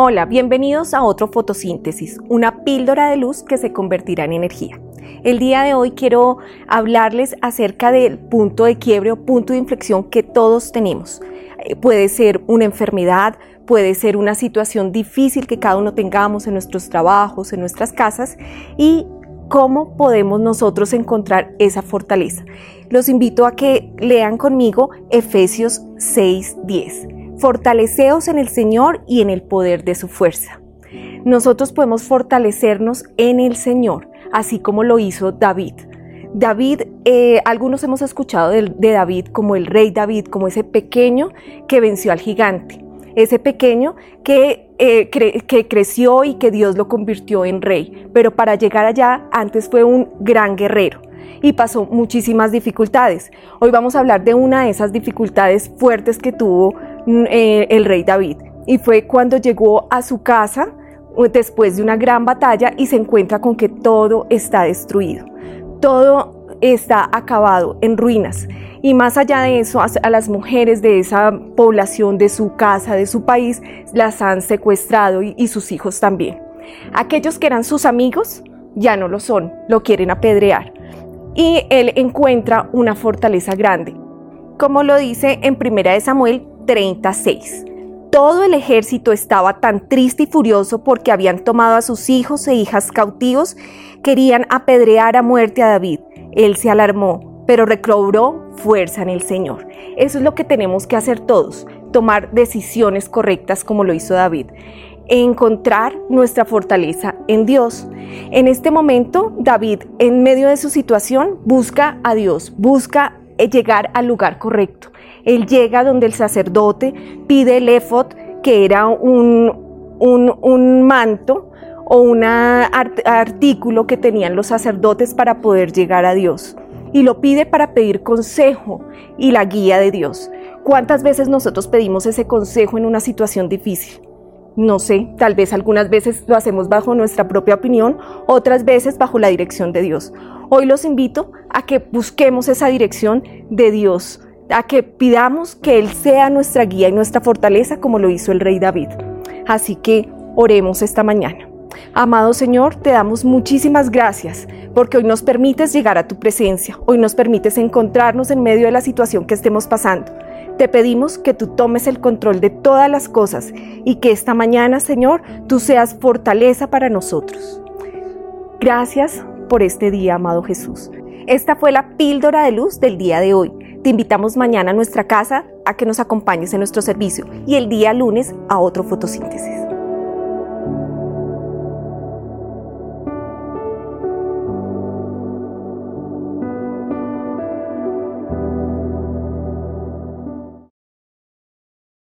Hola, bienvenidos a otro fotosíntesis, una píldora de luz que se convertirá en energía. El día de hoy quiero hablarles acerca del punto de quiebre o punto de inflexión que todos tenemos. Eh, puede ser una enfermedad, puede ser una situación difícil que cada uno tengamos en nuestros trabajos, en nuestras casas y cómo podemos nosotros encontrar esa fortaleza. Los invito a que lean conmigo Efesios 6:10 fortaleceos en el Señor y en el poder de su fuerza. Nosotros podemos fortalecernos en el Señor, así como lo hizo David. David, eh, algunos hemos escuchado de, David como el rey David, como ese pequeño que venció al gigante, ese pequeño que, eh, que creció y que Dios lo convirtió en rey, pero para llegar allá antes fue un gran guerrero y pasó muchísimas dificultades. Hoy vamos a hablar de una de esas dificultades fuertes que tuvo eh, el rey David y fue cuando llegó a su casa eh, después de una gran batalla y se encuentra con que todo está destruido. Todo está acabado en ruinas. Y más allá de eso, a las mujeres de esa población, de su casa, de su país, las han secuestrado y, y sus hijos también. Aquellos que eran sus amigos ya no lo son, lo quieren apedrear y él encuentra una fortaleza grande, como lo dice en 1 Samuel 36. Todo el ejército estaba tan triste y furioso porque habían tomado a sus hijos e hijas cautivos, querían apedrear a muerte a David. Él se alarmó, pero recobró fuerza en el Señor. Eso es lo que tenemos que hacer todos, tomar decisiones correctas como lo hizo David encontrar nuestra fortaleza en Dios. En este momento, David, en medio de su situación, busca a Dios, busca llegar al lugar correcto. Él llega donde el sacerdote pide el efod, que era un, un, manto o un artículo que tenían los sacerdotes para poder llegar a Dios. Y lo pide para pedir consejo y la guía de Dios. ¿Cuántas veces nosotros pedimos ese consejo en una situación difícil? No sé, tal vez algunas veces lo hacemos bajo nuestra propia opinión, otras veces bajo la dirección de Dios. Hoy los invito a que busquemos esa dirección de Dios, a que pidamos que Él sea nuestra guía y nuestra fortaleza como lo hizo el rey David. Así que oremos esta mañana. Amado Señor, te damos muchísimas gracias porque hoy nos permites llegar a tu presencia, hoy nos permites encontrarnos en medio de la situación que estemos pasando. Te pedimos que tú tomes el control de todas las cosas y que esta mañana, Señor, tú seas fortaleza para nosotros. Gracias por este día, amado Jesús. Esta fue la píldora de luz del día de hoy. Te invitamos mañana a nuestra casa a que nos acompañes en nuestro servicio y el día lunes a otro fotosíntesis.